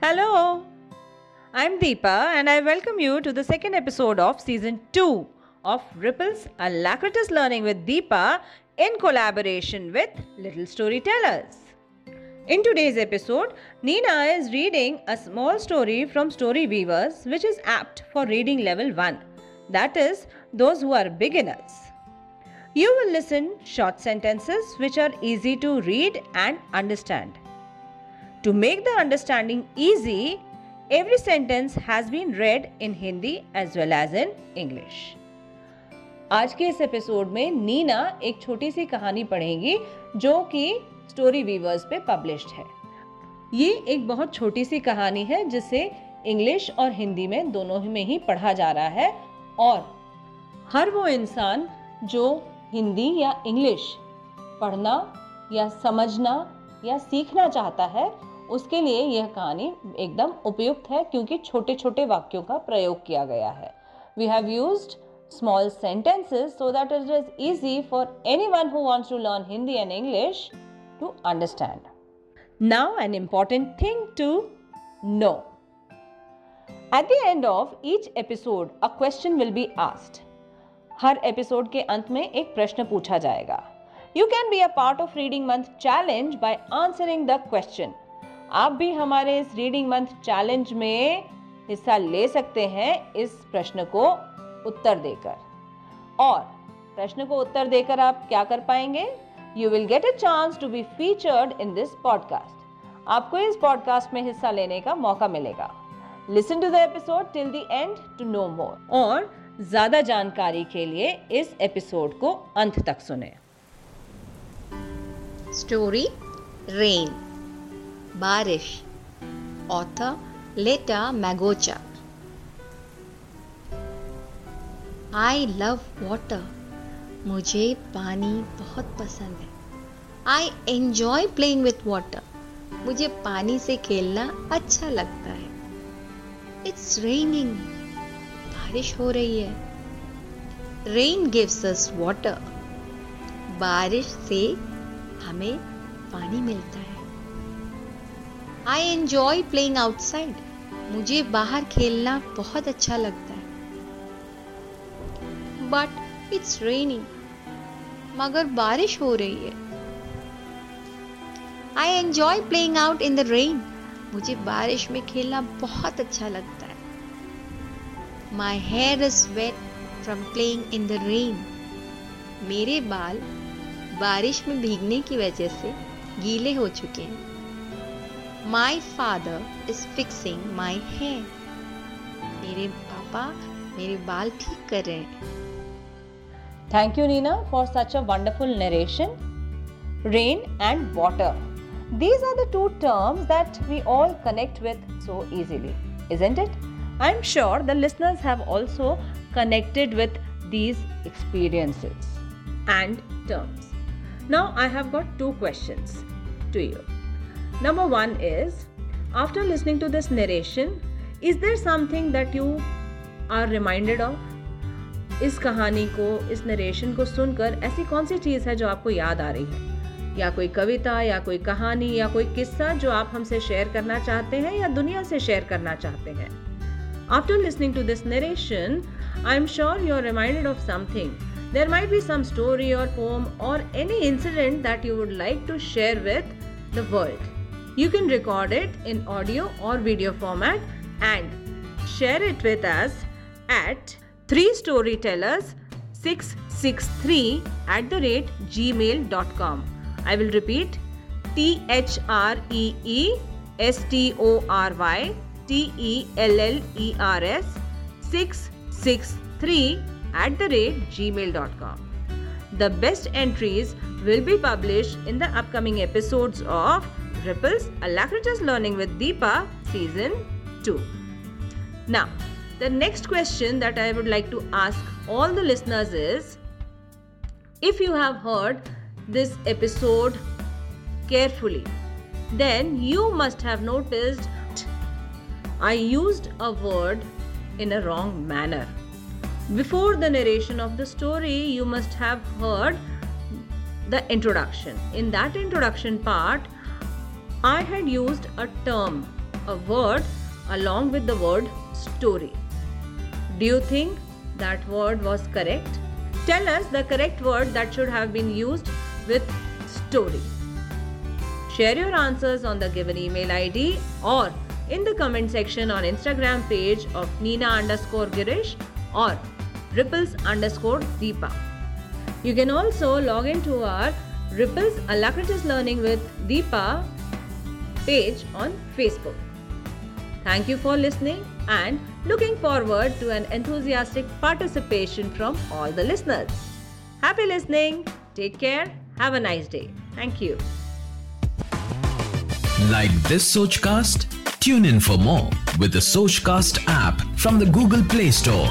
Hello, I'm Deepa and I welcome you to the second episode of season 2 of Ripples Alacritus Learning with Deepa in collaboration with Little Storytellers. In today's episode, Nina is reading a small story from Story Weavers which is apt for reading level 1, that is, those who are beginners. You will listen short sentences which are easy to read and understand. To make the understanding easy, every sentence has been read in Hindi as well as in English. आज के इस episode में नीना एक छोटी सी कहानी पढ़ेंगी जो कि story viewers पे पब्लिश्ड है ये एक बहुत छोटी सी कहानी है जिसे इंग्लिश और हिंदी में दोनों में ही पढ़ा जा रहा है और हर वो इंसान जो हिंदी या इंग्लिश पढ़ना या समझना या सीखना चाहता है उसके लिए यह कहानी एकदम उपयुक्त है क्योंकि छोटे छोटे वाक्यों का प्रयोग किया गया है। We have use small sentences so that it is easy for any one who wants to learn Hindi and English to understand now an important thing to know at the end of each episode a question will be asked her episode के अंत में एक प्रश्न पूछा जाएगा। You can be a part of reading month challenge by answering the question आप भी हमारे इस रीडिंग मंथ चैलेंज में हिस्सा ले सकते हैं इस प्रश्न को उत्तर देकर। और प्रश्न को उत्तर देकर आप क्या कर पाएँगे? You will get a chance to be featured in this podcast आपको इस पॉडकास्ट में हिस्सा लेने का मौका मिलेगा। Listen to the episode till the end to know more और ज़्यादा जानकारी के लिए इस एपिसोड को अंत तक सुने। स्टोरी रेन बारिश। ऑथर लेटा मैगोचा। आई लव वाटर मुझे पानी बहुत पसंद है। I enjoy playing with water मुझे पानी से खेलना अच्छा लगता है। इट्स रेनिंग बारिश हो रही है। रेन गिव्स अस वाटर बारिश से हमें पानी मिलता है। आई एंजॉय प्लेइंग आउटसाइड मुझे बाहर खेलना बहुत अच्छा लगता है। बट इट्स रेनिंग मगर बारिश हो रही है। I enjoy playing out in the rain मुझे बारिश में खेलना बहुत अच्छा लगता है। My hair is wet from playing in the rain मेरे बाल बारिश में भीगने की वजह से गीले हो चुके हैं। My father is fixing my hair. मेरे पापा मेरे बाल ठीक कर रहे हैं Thank you, Nina, for such a wonderful narration. Rain and water. These are the two terms that we all connect with so easily, isn't it? I'm sure the listeners have also connected with these experiences and terms. Now, I have got two questions to you. Number one is after listening to this narration, is there something that you are reminded of? इस कहानी को इस narration को सुनकर ऐसी कौन सी चीज़ है जो आपको याद आ रही है? या कोई कविता या कोई कहानी या कोई किस्सा जो आप हमसे शेयर करना चाहते हैं या दुनिया से शेयर करना चाहते हैं? To this narration I am sure you are reminded of something there might be some story और पोम और any incident that you would like to share with the world You can record it in audio or video format and share it with us at 3storytellers663 at the rate gmail.com. I will repeat T H R E E S T O R Y T E L L E R S 663 at the rate gmail.com. The best entries will be published in the upcoming episodes of Ripples Alacritus Learning with Deepa Season 2. Now, the next question that I would like to ask all the listeners is if you have heard this episode carefully, then you must have noticed I used a word in a wrong manner. Before the narration of the story, you must have heard the introduction. In that introduction part, I had used a term a word along with the word story. Do you think that word was correct? Tell us the correct word that should have been used with story. Share your answers on the given email ID or in the comment section on Instagram page of Nina underscore Girish or Ripples underscore Deepa. You can also log into our Ripples Alacritus Learning with Deepa page on Facebook. Thank you for listening and looking forward to an enthusiastic participation from all the listeners. Happy listening. Take care. Have a nice day. Thank you. Like this Sochcast? Tune in for more with the Sochcast app from the Google Play Store.